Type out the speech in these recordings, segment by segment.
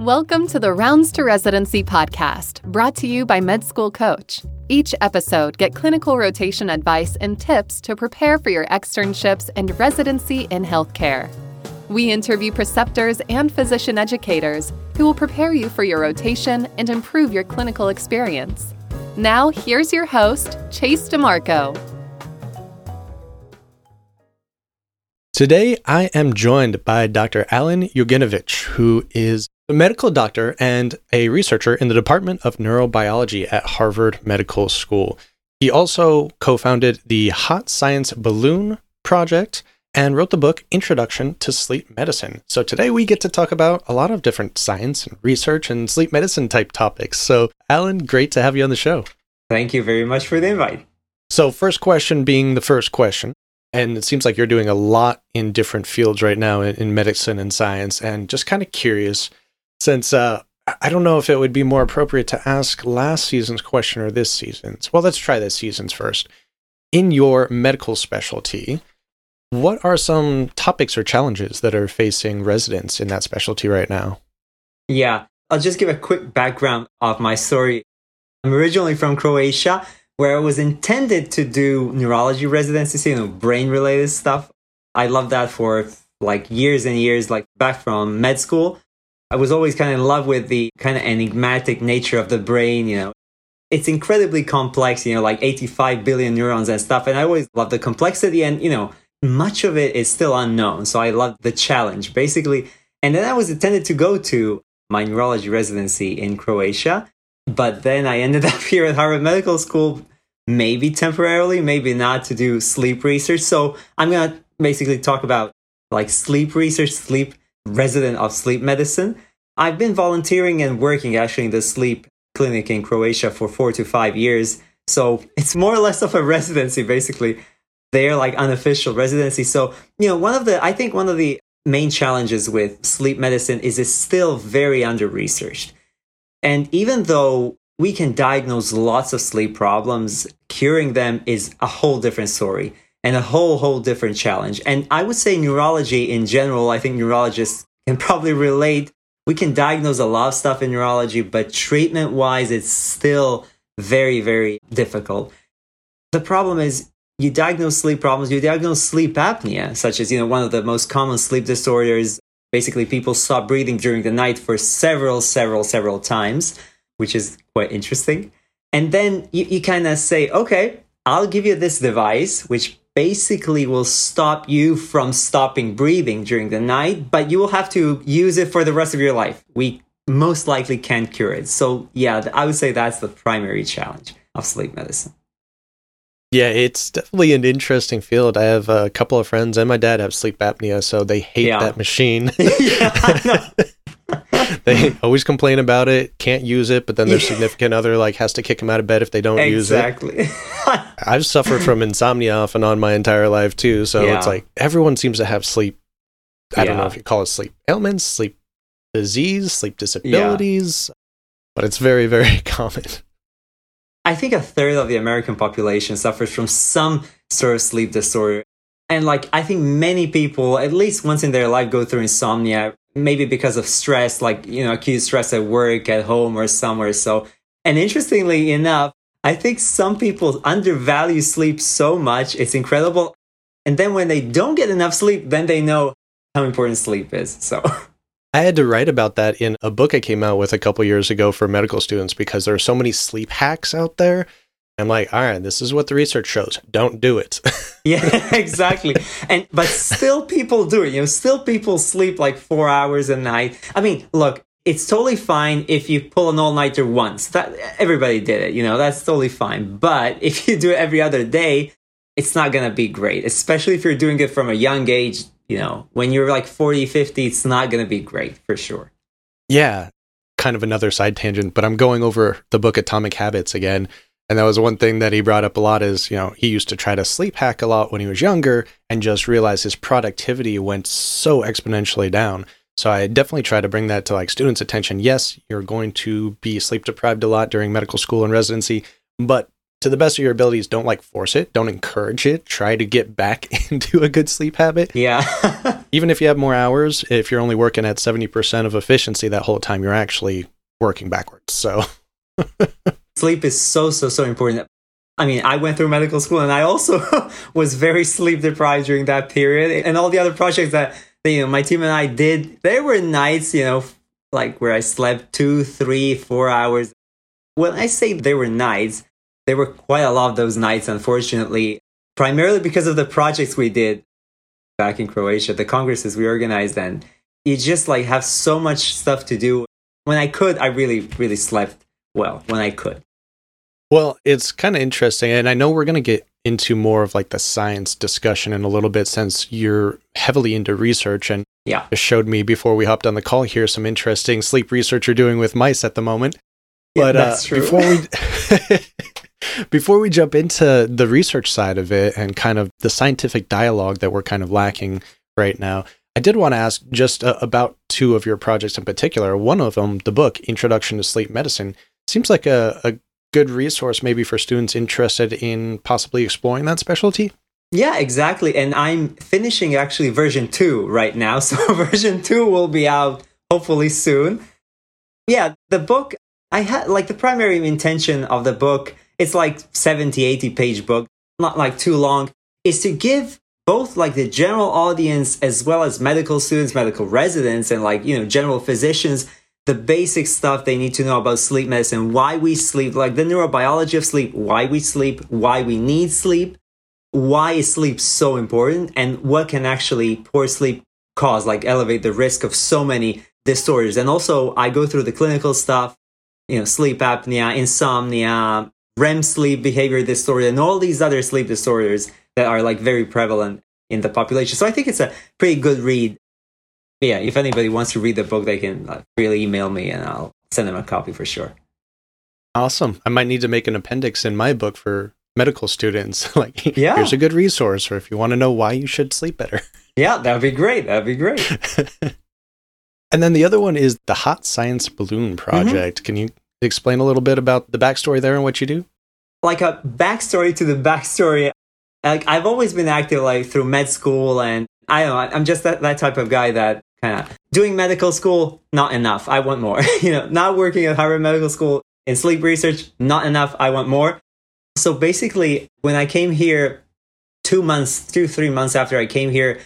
Welcome to the Rounds to Residency podcast, brought to you by Med School Coach. Each episode, get clinical rotation advice and tips to prepare for your externships and residency in healthcare. We interview preceptors and physician educators who will prepare you for your rotation and improve your clinical experience. Now, here's your host, Chase DeMarco. Today, I am joined by Dr. Alan Uginovich, who is a medical doctor and a researcher in the Department of Neurobiology at Harvard Medical School. He also co founded the Hot Science Balloon Project and wrote the book Introduction to Sleep Medicine. So today we get to talk about a lot of different science and research and sleep medicine type topics. So, Alan, great to have you on the show. Thank you very much for the invite. So, first question being the first question. And it seems like you're doing a lot in different fields right now in, in medicine and science. And just kind of curious, since uh, I don't know if it would be more appropriate to ask last season's question or this season's. Well, let's try this season's first. In your medical specialty, what are some topics or challenges that are facing residents in that specialty right now? Yeah, I'll just give a quick background of my story. I'm originally from Croatia, where I was intended to do neurology residency, you know, brain related stuff. I loved that for like years and years, like back from med school. I was always kind of in love with the kind of enigmatic nature of the brain, you know. It's incredibly complex, you know, like 85 billion neurons and stuff. And I always love the complexity and, you know, much of it is still unknown. So I love the challenge, basically. And then I was intended to go to my neurology residency in Croatia. But then I ended up here at Harvard Medical School, maybe temporarily, maybe not, to do sleep research. So I'm going to basically talk about like sleep research, sleep resident of sleep medicine. I've been volunteering and working actually in the sleep clinic in Croatia for four to five years. So it's more or less of a residency, basically. They're like unofficial residency. So, you know, one of the, I think one of the main challenges with sleep medicine is it's still very under researched. And even though we can diagnose lots of sleep problems, curing them is a whole different story and a whole, whole different challenge. And I would say neurology in general, I think neurologists can probably relate. We can diagnose a lot of stuff in neurology, but treatment wise, it's still very, very difficult. The problem is you diagnose sleep problems, you diagnose sleep apnea, such as, you know, one of the most common sleep disorders. Basically, people stop breathing during the night for several, several, several times, which is quite interesting. And then you, you kind of say, okay, I'll give you this device, which basically will stop you from stopping breathing during the night, but you will have to use it for the rest of your life. We most likely can't cure it. So, yeah, I would say that's the primary challenge of sleep medicine. Yeah, it's definitely an interesting field. I have a couple of friends and my dad have sleep apnea, so they hate yeah. that machine. yeah, they mm-hmm. always complain about it, can't use it, but then their significant other like has to kick them out of bed if they don't exactly. use it. Exactly. I've suffered from insomnia off and on my entire life too, so yeah. it's like everyone seems to have sleep. I don't know if you call it sleep ailments, sleep disease, sleep disabilities, but it's very very common. I think a third of the American population suffers from some sort of sleep disorder. And like, I think many people, at least once in their life, go through insomnia, maybe because of stress, like, you know, acute stress at work, at home, or somewhere. So, and interestingly enough, I think some people undervalue sleep so much. It's incredible. And then when they don't get enough sleep, then they know how important sleep is. So. I had to write about that in a book I came out with a couple years ago for medical students because there are so many sleep hacks out there. I'm like, all right, this is what the research shows. Don't do it. yeah, exactly. And but still people do it. You know, still people sleep like four hours a night. I mean, look, it's totally fine if you pull an all-nighter once. That everybody did it, you know, that's totally fine. But if you do it every other day, it's not gonna be great, especially if you're doing it from a young age you know, when you're like 40, 50, it's not going to be great for sure. Yeah. Kind of another side tangent, but I'm going over the book Atomic Habits again. And that was one thing that he brought up a lot is, you know, he used to try to sleep hack a lot when he was younger and just realized his productivity went so exponentially down. So I definitely try to bring that to like students' attention. Yes, you're going to be sleep deprived a lot during medical school and residency, but to the best of your abilities, don't like force it, don't encourage it. Try to get back into a good sleep habit. Yeah. even if you have more hours, if you're only working at 70% of efficiency that whole time, you're actually working backwards. So sleep is so, so, so important. I mean, I went through medical school and I also was very sleep deprived during that period. And all the other projects that, you know, my team and I did, there were nights, you know, like where I slept two, three, four hours. When I say there were nights, there were quite a lot of those nights, unfortunately, primarily because of the projects we did back in Croatia, the congresses we organized, and you just like have so much stuff to do. When I could, I really, really slept well when I could. Well, it's kind of interesting, and I know we're going to get into more of like the science discussion in a little bit since you're heavily into research and yeah just showed me before we hopped on the call here some interesting sleep research you're doing with mice at the moment yeah, but that's uh, true. before we before we jump into the research side of it and kind of the scientific dialogue that we're kind of lacking right now, I did want to ask just uh, about two of your projects in particular. One of them, the book Introduction to Sleep Medicine, seems like a, a good resource maybe for students interested in possibly exploring that specialty. Yeah, exactly. And I'm finishing actually version two right now. So version two will be out hopefully soon. Yeah, the book, I had like the primary intention of the book it's like 70, 80 page book, not like too long, is to give both like the general audience as well as medical students, medical residents, and like, you know, general physicians, the basic stuff they need to know about sleep medicine, why we sleep, like the neurobiology of sleep, why we sleep, why we need sleep, why is sleep so important, and what can actually poor sleep cause, like elevate the risk of so many disorders. And also, I go through the clinical stuff, you know, sleep apnea, insomnia, REM sleep behavior disorder, and all these other sleep disorders that are like very prevalent in the population. So I think it's a pretty good read. Yeah, if anybody wants to read the book, they can uh, really email me and I'll send them a copy for sure. Awesome. I might need to make an appendix in my book for medical students. like, yeah. here's a good resource, or if you want to know why you should sleep better. Yeah, that'd be great. That'd be great. and then the other one is the Hot Science Balloon mm-hmm. Project. Mm-hmm. Can you explain a little bit about the backstory there and what you do? Like a backstory to the backstory. Like I've always been active like through med school and I don't know, I'm just that, that type of guy that kind of doing medical school, not enough. I want more. you know, not working at Harvard Medical School in sleep research, not enough. I want more. So basically, when I came here two months, two, three months after I came here,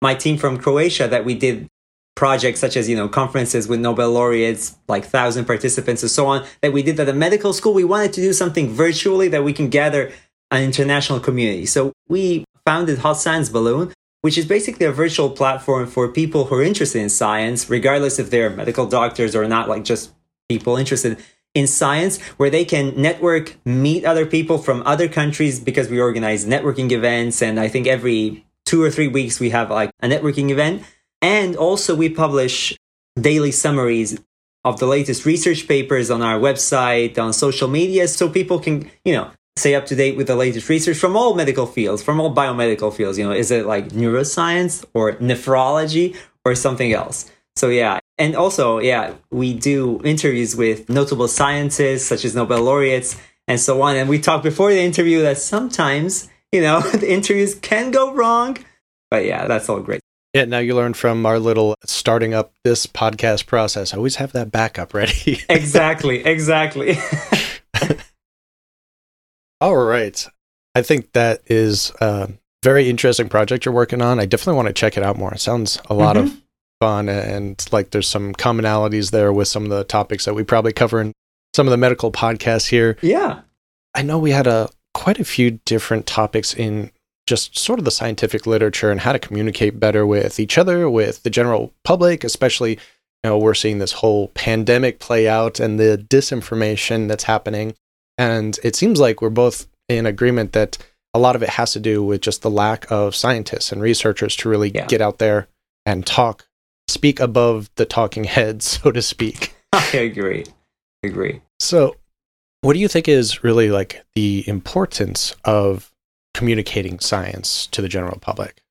my team from Croatia that we did projects such as you know conferences with nobel laureates like thousand participants and so on that we did at the medical school we wanted to do something virtually that we can gather an international community so we founded hot science balloon which is basically a virtual platform for people who are interested in science regardless if they're medical doctors or not like just people interested in science where they can network meet other people from other countries because we organize networking events. And i think every two or three weeks we have like a networking event. And also, we publish daily summaries of the latest research papers on our website, on social media, so people can, you know, stay up to date with the latest research from all medical fields, from all biomedical fields. You know, is it like neuroscience or nephrology or something else? So, yeah. And also, yeah, we do interviews with notable scientists such as Nobel laureates and so on. And we talked before the interview that sometimes, you know, the interviews can go wrong. But yeah, that's all great. Yeah, now you learn from our little starting up this podcast process. Always have that backup ready. exactly, exactly. All right. I think that is a very interesting project you're working on. I definitely want to check it out more. It sounds a lot mm-hmm. of fun and like there's some commonalities there with some of the topics that we probably cover in some of the medical podcasts here. Yeah. I know we had a quite a few different topics in just sort of the scientific literature and how to communicate better with each other, with the general public, especially, you know, we're seeing this whole pandemic play out and the disinformation that's happening. And it seems like we're both in agreement that a lot of it has to do with just the lack of scientists and researchers to really yeah. get out there and talk, speak above the talking heads, so to speak. I agree. I agree. So, what do you think is really like the importance of communicating science to the general public?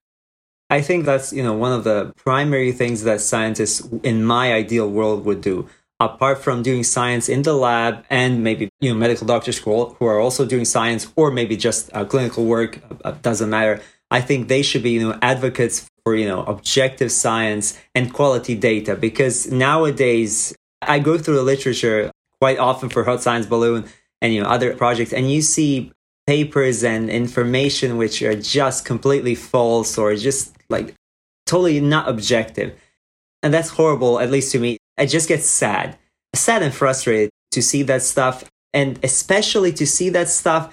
I think that's, you know, one of the primary things that scientists in my ideal world would do. Apart from doing science in the lab and maybe, you know, medical doctors who are also doing science or maybe just uh, clinical work, uh, doesn't matter. I think they should be, you know, advocates for, you know, objective science and quality data because nowadays I go through the literature quite often for Hot Science Balloon and, you know, other projects and you see papers and information which are just completely false or just like totally not objective. And that's horrible, at least to me. I just get sad, sad and frustrated to see that stuff. And especially to see that stuff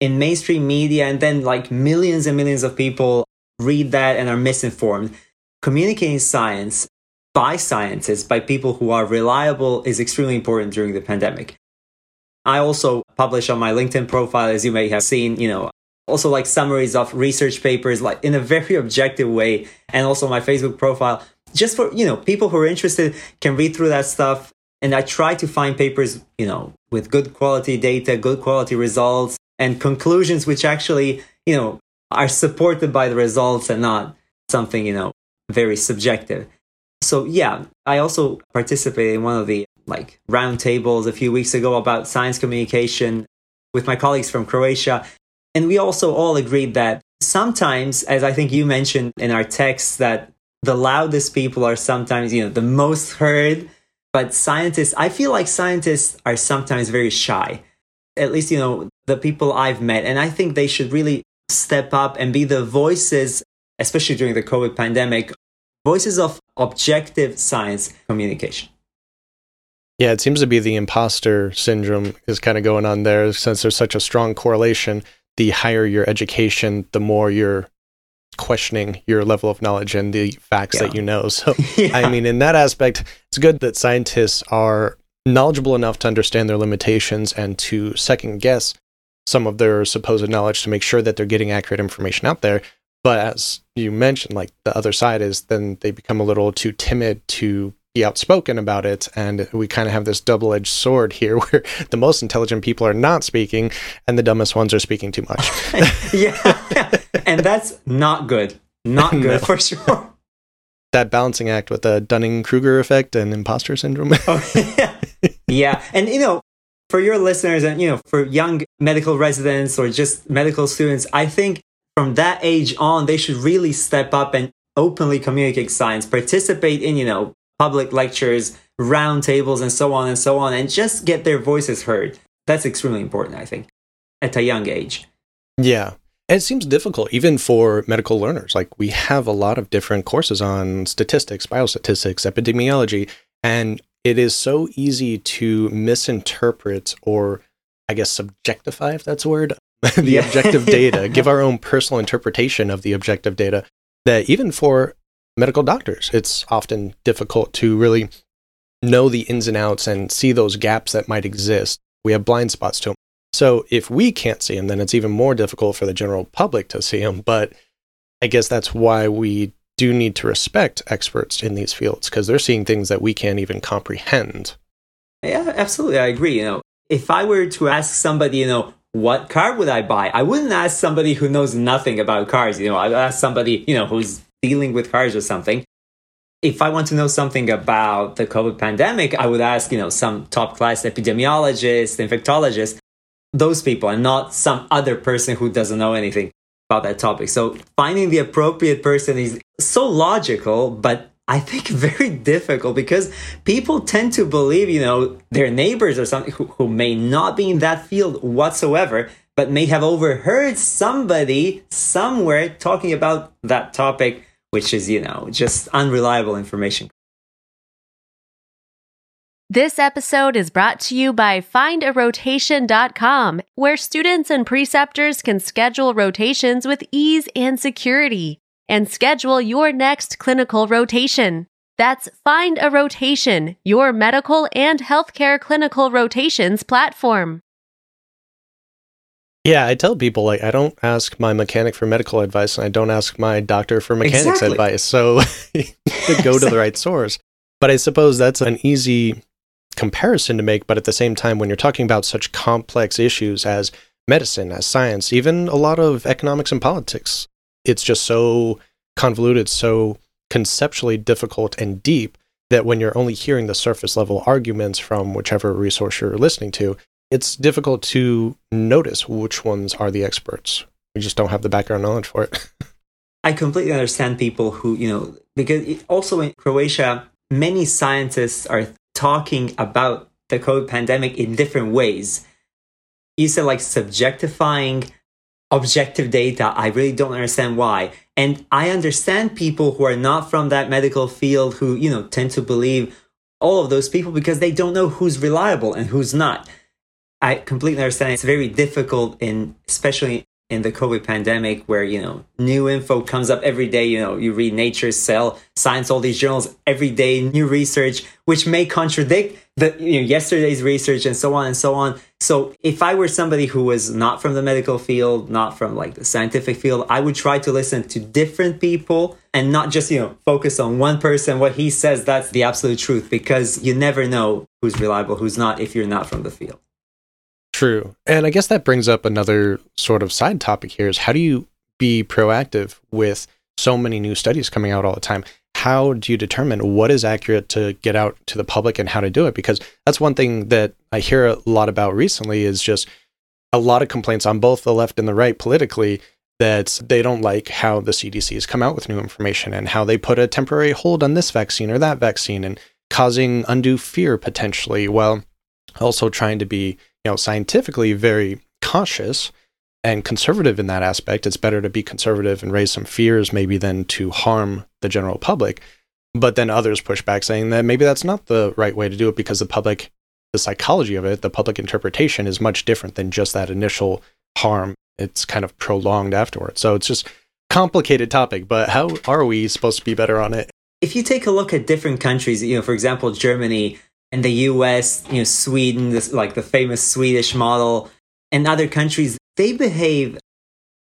in mainstream media and then like millions and millions of people read that and are misinformed. Communicating science by scientists, by people who are reliable, is extremely important during the pandemic. I also publish on my LinkedIn profile, as you may have seen, you know, also like summaries of research papers, like in a very objective way, and also my Facebook profile, just for, you know, people who are interested can read through that stuff. And I try to find papers, you know, with good quality data, good quality results, and conclusions which actually, you know, are supported by the results and not something, you know, very subjective. So yeah, I also participated in one of the like roundtables a few weeks ago about science communication with my colleagues from Croatia. And we also all agreed that sometimes, as I think you mentioned in our text, that the loudest people are sometimes, you know, the most heard. But scientists, I feel like scientists are sometimes very shy. At least, you know, the people I've met. And I think they should really step up and be the voices, especially during the COVID pandemic, voices of objective science communication. Yeah, it seems to be the imposter syndrome is kind of going on there since there's such a strong correlation. The higher your education, the more you're questioning your level of knowledge and the facts yeah. that you know. So, yeah. I mean, in that aspect, it's good that scientists are knowledgeable enough to understand their limitations and to second guess some of their supposed knowledge to make sure that they're getting accurate information out there. But as you mentioned, like the other side is then they become a little too timid to be outspoken about it. And we kind of have this double edged sword here where the most intelligent people are not speaking and the dumbest ones are speaking too much. yeah. And that's not good. Not good no. for sure. That balancing act with the Dunning Kruger effect and imposter syndrome. oh, yeah. yeah. And, you know, for your listeners and, you know, for young medical residents or just medical students, I think from that age on, they should really step up and openly communicate science, participate in, you know, public lectures, roundtables, and so on and so on, and just get their voices heard. That's extremely important, I think, at a young age. Yeah. It seems difficult even for medical learners. Like we have a lot of different courses on statistics, biostatistics, epidemiology, and it is so easy to misinterpret or I guess subjectify, if that's a word, the yeah. objective data, give our own personal interpretation of the objective data that even for medical doctors. It's often difficult to really know the ins and outs and see those gaps that might exist. We have blind spots to them. So if we can't see them, then it's even more difficult for the general public to see them. But I guess that's why we do need to respect experts in these fields because they're seeing things that we can't even comprehend. Yeah, absolutely. I agree. You know, if I were to ask somebody, you know, what car would I buy? I wouldn't ask somebody who knows nothing about cars. You know, I'd ask somebody, you know, who's dealing with cars or something. If I want to know something about the COVID pandemic, I would ask, you know, some top class epidemiologist, infectologist, those people, and not some other person who doesn't know anything about that topic. So finding the appropriate person is so logical, but I think very difficult because people tend to believe, you know, their neighbors or something who, who may not be in that field whatsoever but may have overheard somebody somewhere talking about that topic, which is, you know, just unreliable information. This episode is brought to you by findarotation.com, where students and preceptors can schedule rotations with ease and security and schedule your next clinical rotation. That's Find a Rotation, your medical and healthcare clinical rotations platform. Yeah, I tell people like I don't ask my mechanic for medical advice and I don't ask my doctor for mechanics exactly. advice. So to go to the right source. But I suppose that's an easy comparison to make, but at the same time when you're talking about such complex issues as medicine, as science, even a lot of economics and politics, it's just so convoluted, so conceptually difficult and deep that when you're only hearing the surface level arguments from whichever resource you're listening to, it's difficult to notice which ones are the experts. We just don't have the background knowledge for it. I completely understand people who, you know, because also in Croatia, many scientists are talking about the COVID pandemic in different ways. You said like subjectifying objective data. I really don't understand why. And I understand people who are not from that medical field who, you know, tend to believe all of those people because they don't know who's reliable and who's not. I completely understand it's very difficult in especially in the COVID pandemic where, you know, new info comes up every day. You know, you read Nature, Cell, Science, all these journals every day, new research, which may contradict the you know, yesterday's research and so on and so on. So if I were somebody who was not from the medical field, not from like the scientific field, I would try to listen to different people and not just, you know, focus on one person, what he says, that's the absolute truth, because you never know who's reliable, who's not, if you're not from the field. True. And I guess that brings up another sort of side topic here is how do you be proactive with so many new studies coming out all the time? How do you determine what is accurate to get out to the public and how to do it? Because that's one thing that I hear a lot about recently is just a lot of complaints on both the left and the right politically that they don't like how the CDC has come out with new information and how they put a temporary hold on this vaccine or that vaccine and causing undue fear potentially while also trying to be know, scientifically very cautious and conservative in that aspect. It's better to be conservative and raise some fears maybe than to harm the general public. But then others push back saying that maybe that's not the right way to do it because the public, the psychology of it, the public interpretation is much different than just that initial harm. It's kind of prolonged afterwards. So it's just complicated topic, but how are we supposed to be better on it? If you take a look at different countries, you know, for example, Germany, in the US, you know, Sweden, this, like the famous Swedish model, and other countries, they behave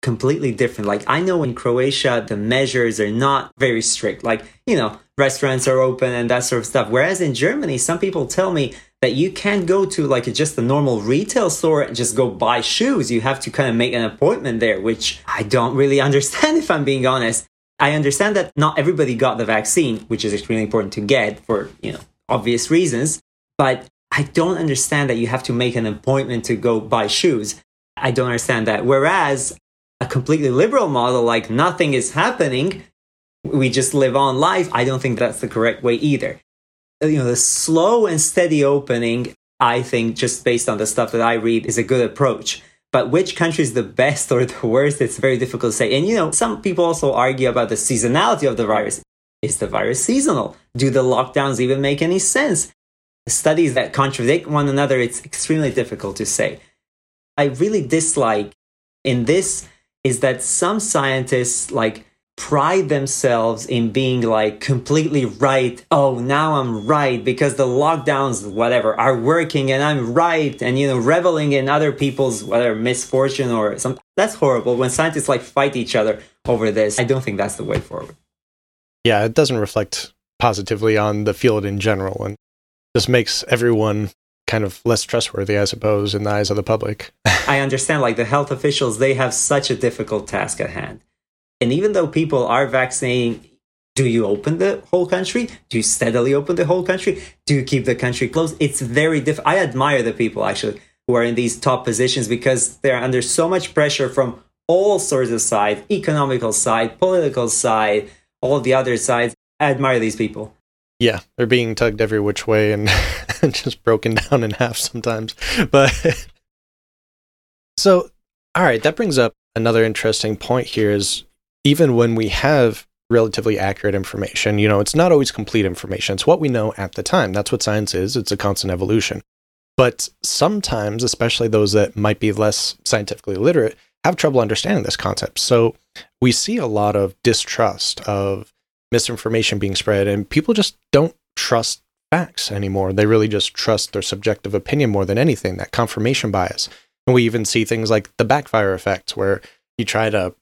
completely different. Like I know in Croatia, the measures are not very strict. Like, you know, restaurants are open and that sort of stuff. Whereas in Germany, some people tell me that you can't go to like just a normal retail store and just go buy shoes. You have to kind of make an appointment there, which I don't really understand if I'm being honest. I understand that not everybody got the vaccine, which is extremely important to get for, you know, obvious reasons. But I don't understand that you have to make an appointment to go buy shoes. I don't understand that. Whereas a completely liberal model, like nothing is happening, we just live on life, I don't think that's the correct way either. You know, the slow and steady opening, I think, just based on the stuff that I read, is a good approach. But which country is the best or the worst, it's very difficult to say. And you know, some people also argue about the seasonality of the virus. Is the virus seasonal? Do the lockdowns even make any sense? Studies that contradict one another, it's extremely difficult to say. I really dislike in this is that some scientists like pride themselves in being like completely right. Oh, now I'm right because the lockdowns, whatever, are working and I'm right. And, you know, reveling in other people's, whether misfortune or something. That's horrible. When scientists like fight each other over this, I don't think that's the way forward yeah, it doesn't reflect positively on the field in general and just makes everyone kind of less trustworthy, I suppose, in the eyes of the public. I understand, like the health officials, they have such a difficult task at hand. And even though people are vaccinating, do you open the whole country? Do you steadily open the whole country? Do you keep the country closed? It's very difficult. I admire the people actually who are in these top positions because they're under so much pressure from all sorts of sides economical side, political side, all the other sides. I admire these people. Yeah, they're being tugged every which way and just broken down in half sometimes. But so, all right, that brings up another interesting point here is even when we have relatively accurate information, you know, it's not always complete information. It's what we know at the time. That's what science is. It's a constant evolution. But sometimes, especially those that might be less scientifically literate, have trouble understanding this concept. So we see a lot of distrust of misinformation being spread, and people just don't trust facts anymore. They really just trust their subjective opinion more than anything, that confirmation bias. And we even see things like the backfire effect, where you try to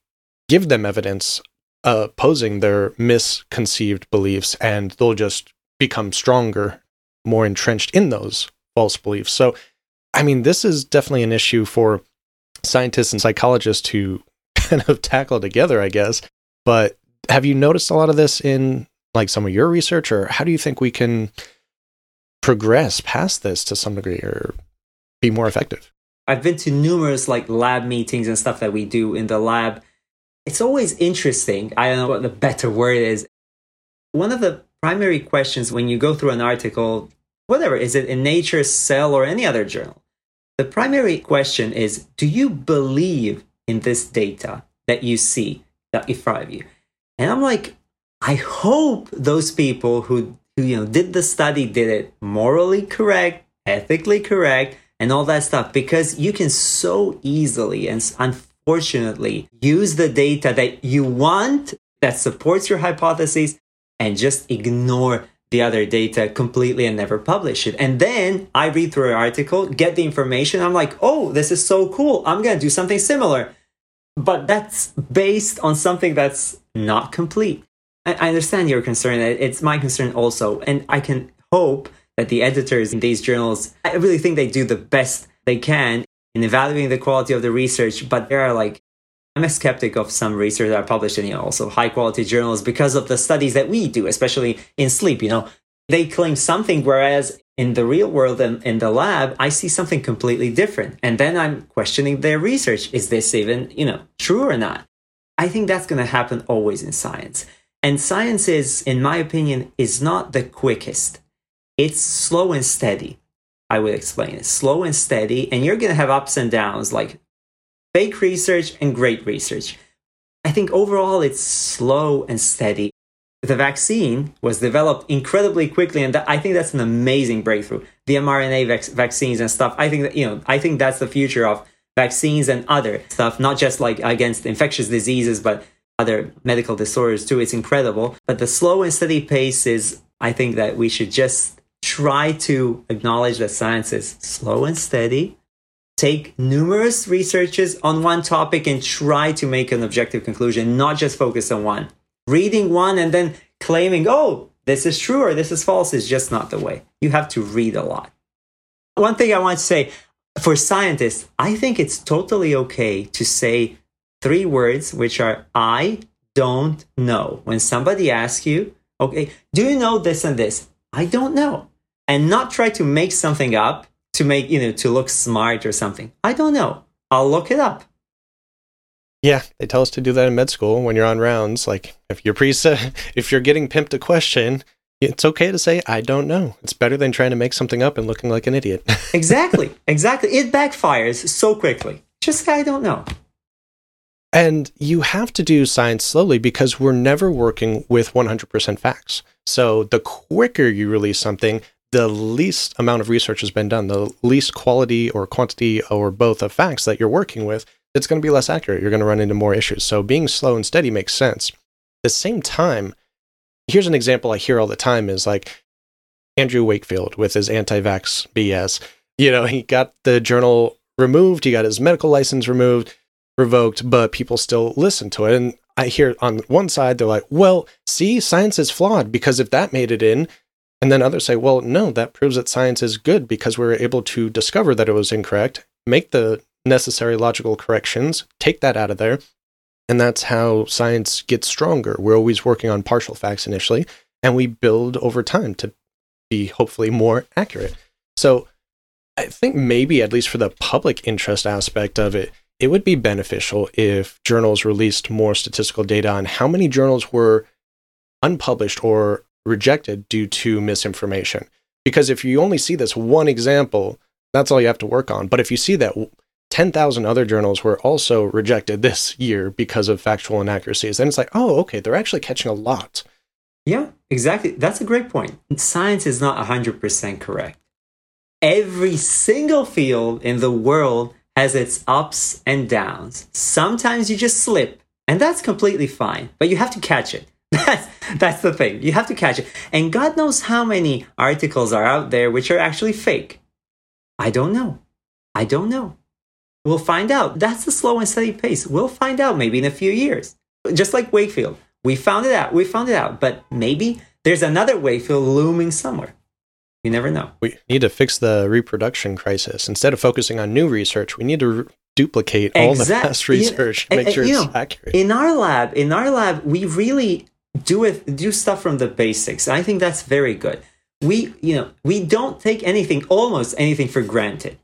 give them evidence opposing their misconceived beliefs, and they'll just become stronger, more entrenched in those false beliefs. So, I mean, this is definitely an issue for scientists and psychologists to kind of tackle together, I guess. But have you noticed a lot of this in like some of your research, or how do you think we can progress past this to some degree or be more effective? I've been to numerous like lab meetings and stuff that we do in the lab. it's always interesting. I don't know what the better word is. One of the primary questions when you go through an article, whatever, is it in Nature, Cell, or any other journal? The primary question is Do you believe in this data that you see that in front of you? And I'm like, I hope those people who, who you know did the study did it morally correct, ethically correct, and all that stuff because you can so easily and unfortunately use the data that you want that supports your hypothesis and just ignore the other data completely and never publish it. And then I read through an article, get the information. I'm like, oh, this is so cool. I'm to do something similar. But that's based on something that's not complete. I understand your concern. It's my concern also. And I can hope that the editors in these journals, I really think they do the best they can in evaluating the quality of the research, but there are like I'm a skeptic of some research that are published in you know, also high quality journals because of the studies that we do, especially in sleep. You know, they claim something, whereas in the real world and in the lab, I see something completely different. And then I'm questioning their research. Is this even, you know, true or not? I think that's going to happen always in science. And science is, in my opinion, is not the quickest. It's slow and steady. I would explain it. Slow and steady, and you're going to have ups and downs like fake research and great research. I think overall it's slow and steady. The vaccine was developed incredibly quickly, and I think that's an amazing breakthrough. The mRNA vac- vaccines and stuff. I think that you know, I think that's the future of vaccines and other stuff, not just like against infectious diseases, but other medical disorders too. It's incredible. But the slow and steady pace is, I think that we should just try to acknowledge that science is slow and steady take numerous researches on one topic and try to make an objective conclusion, not just focus on one. Reading one and then claiming, oh, this is true or this is false is just not the way. You have to read a lot. One thing I want to say for scientists, I think it's totally okay to say three words, which are I don't know. When somebody asks you, okay, do you know this and this? I don't know. And not try to make something up to make, you know, to look smart or something. I don't know. I'll look it up. Yeah, they tell us to do that in med school when you're on rounds. Like if you're pre if you're getting pimped a question, it's okay to say I don't know. It's better than trying to make something up and looking like an idiot. exactly. Exactly. It backfires so quickly. Just say I don't know. And you have to do science slowly because we're never working with 100% facts. So the quicker you release something, the least amount of research has been done, the least quality or quantity or both of facts that you're working with, it's going to be less accurate. You're going to run into more issues. So being slow and steady makes sense. At the same time, here's an example I hear all the time is like Andrew Wakefield with his anti-vax BS. You know, he got the journal removed, he got his medical license removed, revoked, but people still listen to it. And I hear on one side, they're like, well, see, science is flawed because if that made it in, and then others say, well, no, that proves that science is good because we were able to discover that it was incorrect, make the necessary logical corrections, take that out of there. And that's how science gets stronger. We're always working on partial facts initially, and we build over time to be hopefully more accurate. So I think maybe, at least for the public interest aspect of it, it would be beneficial if journals released more statistical data on how many journals were unpublished or rejected due to misinformation. Because if you only see this one example, that's all you have to work on. But if you see that 10,000 other journals were also rejected this year because of factual inaccuracies, then it's like, oh, okay, they're actually catching a lot. Yeah, exactly. That's a great point. Science is not 100% correct. Every single field in the world has its ups and downs. Sometimes you just slip, and that's completely fine, but you have to catch it. That's that's the thing. You have to catch it. And God knows how many articles are out there which are actually fake. I don't know. I don't know. We'll find out. That's the slow and steady pace. We'll find out maybe in a few years. Just like Wakefield. We found it out. We found it out. But maybe there's another Wakefield looming somewhere. You never know. We need to fix the reproduction crisis. Instead of focusing on new research, we need to re- duplicate all the past research you know, make sure it's know, accurate. In our lab, in our lab, we really do it do stuff from the basics i think that's very good we you know we don't take anything almost anything for granted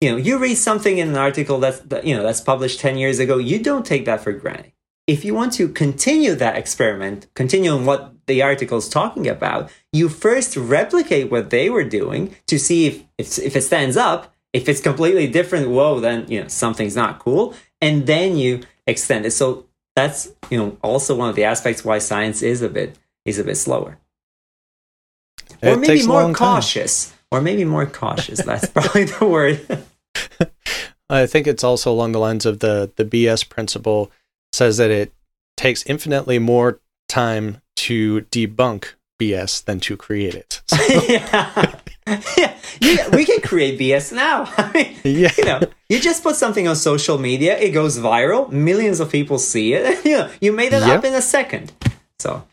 you know you read something in an article that's you know that's published 10 years ago you don't take that for granted if you want to continue that experiment, continue on what the article is talking about, you first replicate what they were doing to see if, if, if it stands up. If it's completely different, whoa, then you know something's not cool, and then you extend it. So that's you know also one of the aspects why science is a bit is a bit slower, It or maybe more long time. cautious, or maybe more cautious. That's probably the word. I think it's also along the lines of the the BS principle says that it takes infinitely more time to debunk BS than to create it. So, yeah. yeah, we can create BS now. I mean, yeah. you know, you just put something on social media, it goes viral, millions of people see it. you know, you made it up in a second. So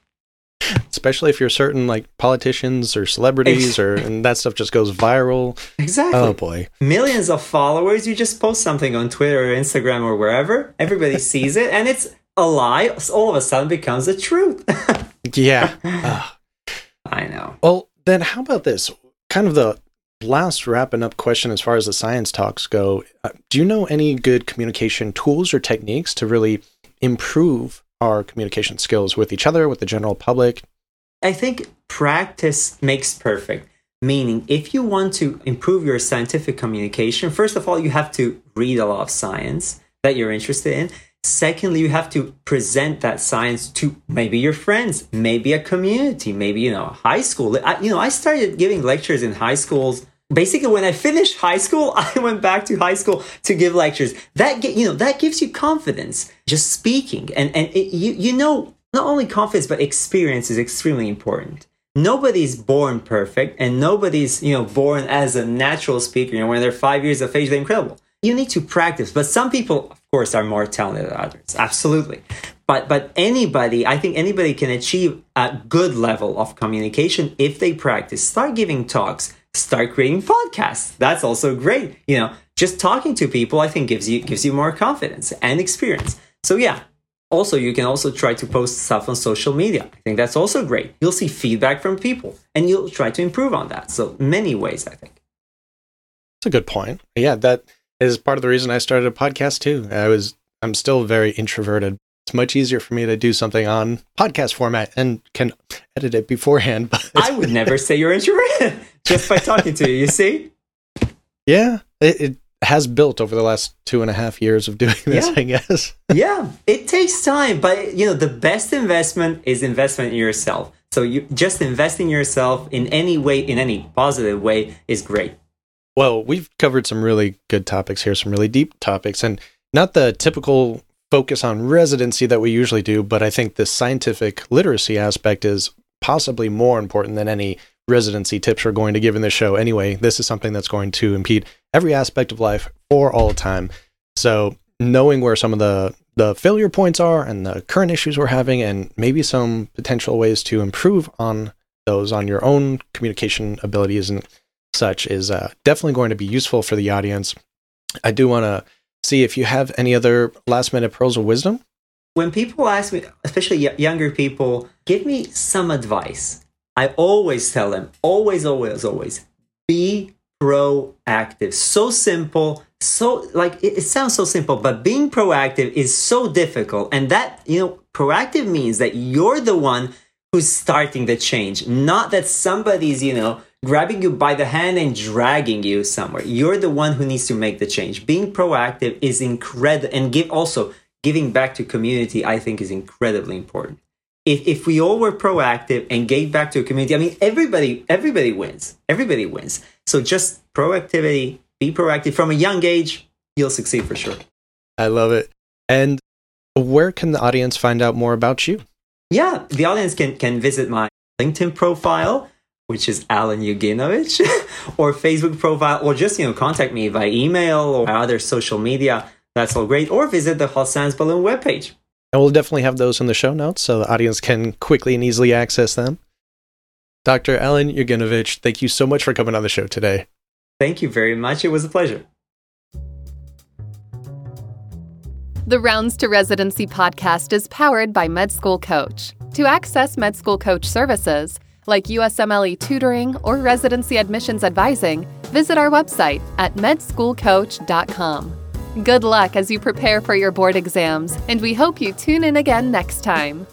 Especially if you're certain like politicians or celebrities or and that stuff just goes viral. exactly, Oh boy. millions of followers. You just post something on Twitter or Instagram or wherever, everybody sees it, and it's a lie. All of a sudden, becomes the truth. Yeah. Ah. I know. Well, then how about this? Kind of the last wrapping up question as far as the science talks go. Uh, do you know any good communication tools or techniques to really improve our communication skills with each other, with the general public? I think practice makes perfect. Meaning, if you want to improve your scientific communication, first of all, you have to read a lot of science that you're interested in. Secondly, you have to present that science to maybe your friends, maybe a community, maybe, you know, a high school. I, you know, I started giving lectures in high schools. Basically, when I finished high school, I went back to high school to give lectures. That, gi- you know, that gives you confidence just speaking. And, and it, you, you know, not only confidence, but experience is extremely important. Nobody's born perfect and nobody's you know born as a natural speaker. You know when they're five years of age they're incredible. You need to practice. But some people of course are more talented than others. Absolutely. But but anybody i think anybody can achieve a good level of communication if they practice. Start giving talks start creating podcasts that's also great you know just talking to people i think gives you gives you more confidence and experience so yeah also, you can also try to post stuff on social media. I think that's also great. You'll see feedback from people and you'll try to improve on that. So, many ways, I think. That's a good point. Yeah, that is part of the reason I started a podcast too. I was I'm still very introverted. It's much easier for me to do something on podcast format and can edit it beforehand. But I would never say you're introverted just by talking to you, you see? yeah, it, it has built over the last two and a half years of doing this, Yeah. I guess. Yeah, it takes time, but you know, the best investment is investment in yourself. So, you just investing yourself in any way, in any positive way, is great. Well, we've covered some really good topics here, some really deep topics, and not the typical focus on residency that we usually do, but I think the scientific literacy aspect is possibly more important than any residency tips we're going to give in this show. Anyway, this is something that's going to impede every aspect of life for all time. So, knowing where some of the the failure points are and the current issues we're having and maybe some potential ways to improve on those on your own communication abilities and such is uh, definitely going to be useful for the audience. I do want to see if you have any other last minute pearls of wisdom. when people ask me, especially younger people, give me some advice, I always tell them, always, always, always, be proactive. So simple, so like it, it sounds so simple, but being proactive is so difficult. And that, you know, proactive means that you're the one who's starting the change, not that somebody's, you know, grabbing you by the hand and dragging you somewhere. You're the one who needs to make the change. Being proactive is incredible and give also giving back to community, I think is incredibly important. If, if we all were proactive and gave back to a community, I mean, everybody, everybody wins. Everybody wins. So just proactivity, be proactive from a young age, you'll succeed for sure. I love it. And where can the audience find out more about you? Yeah, the audience can, can visit my LinkedIn profile, which is Alan Yuginovich, or Facebook profile, or just, you know, contact me by email or other social media. That's all great. Or visit the Hot Science Balloon webpage. And we'll definitely have those in the show notes so the audience can quickly and easily access them. Dr. Alan Yuginovich, thank you so much for coming on the show today. Thank you very much. It was a pleasure. The Rounds to Residency podcast is powered by Med School Coach. To access Med School Coach services, like USMLE tutoring or residency admissions advising, visit our website at medschoolcoach.com. Good luck as you prepare for your board exams, and we hope you tune in again next time.